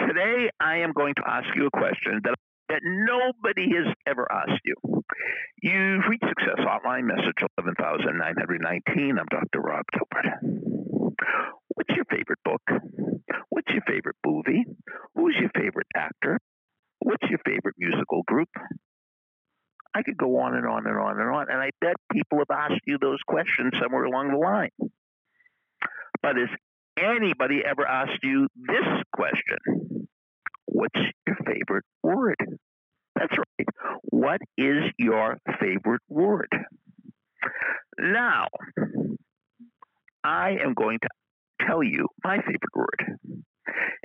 Today, I am going to ask you a question that that nobody has ever asked you. You've reached Success Hotline, message 11919. I'm Dr. Rob Gilbert. What's your favorite book? What's your favorite movie? Who's your favorite actor? What's your favorite musical group? I could go on and on and on and on, and I bet people have asked you those questions somewhere along the line. But has anybody ever asked you this question? What's your favorite word? That's right. What is your favorite word? Now, I am going to tell you my favorite word.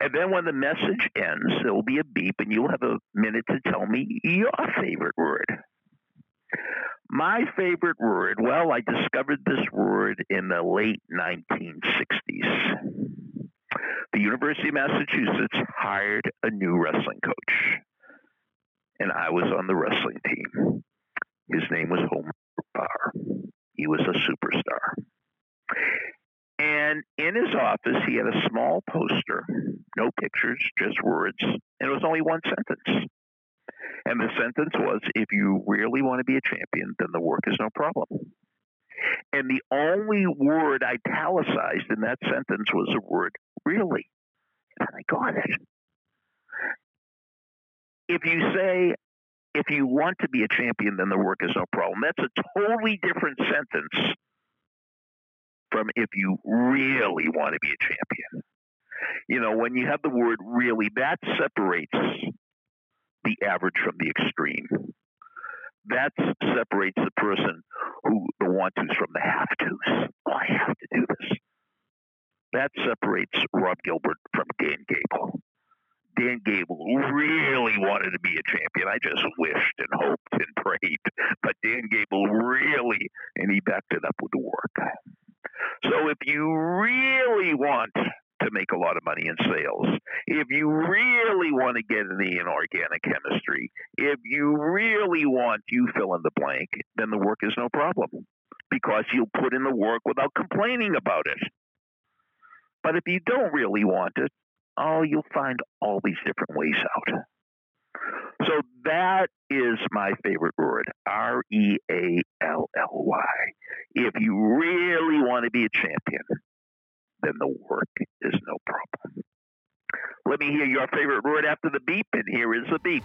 And then when the message ends, there will be a beep, and you'll have a minute to tell me your favorite word. My favorite word, well, I discovered this word in the late 1960s. The University of Massachusetts hired a new wrestling coach, and I was on the wrestling team. His name was Homer Barr. He was a superstar. And in his office, he had a small poster, no pictures, just words, and it was only one sentence. And the sentence was if you really want to be a champion, then the work is no problem. And the only word italicized in that sentence was the word really. And I got it. If you say, if you want to be a champion, then the work is no problem, that's a totally different sentence from if you really want to be a champion. You know, when you have the word really, that separates the average from the extreme. That separates the person who the want tos from the have tos. Oh, I have to do this. That separates Rob Gilbert from Dan Gable. Dan Gable really wanted to be a champion. I just wished and hoped and prayed. But Dan Gable really, and he backed it up with the work. So if you really want to make a lot of money in sales, if you really want to get in the organic chemistry, if you really want you fill in the blank, then the work is no problem because you'll put in the work without complaining about it. But if you don't really want it, oh, you'll find all these different ways out. So that is my favorite word, R E A L L Y. If you really want to be a champion, then the work is no problem. Let me hear your favorite word after the beep, and here is the beep.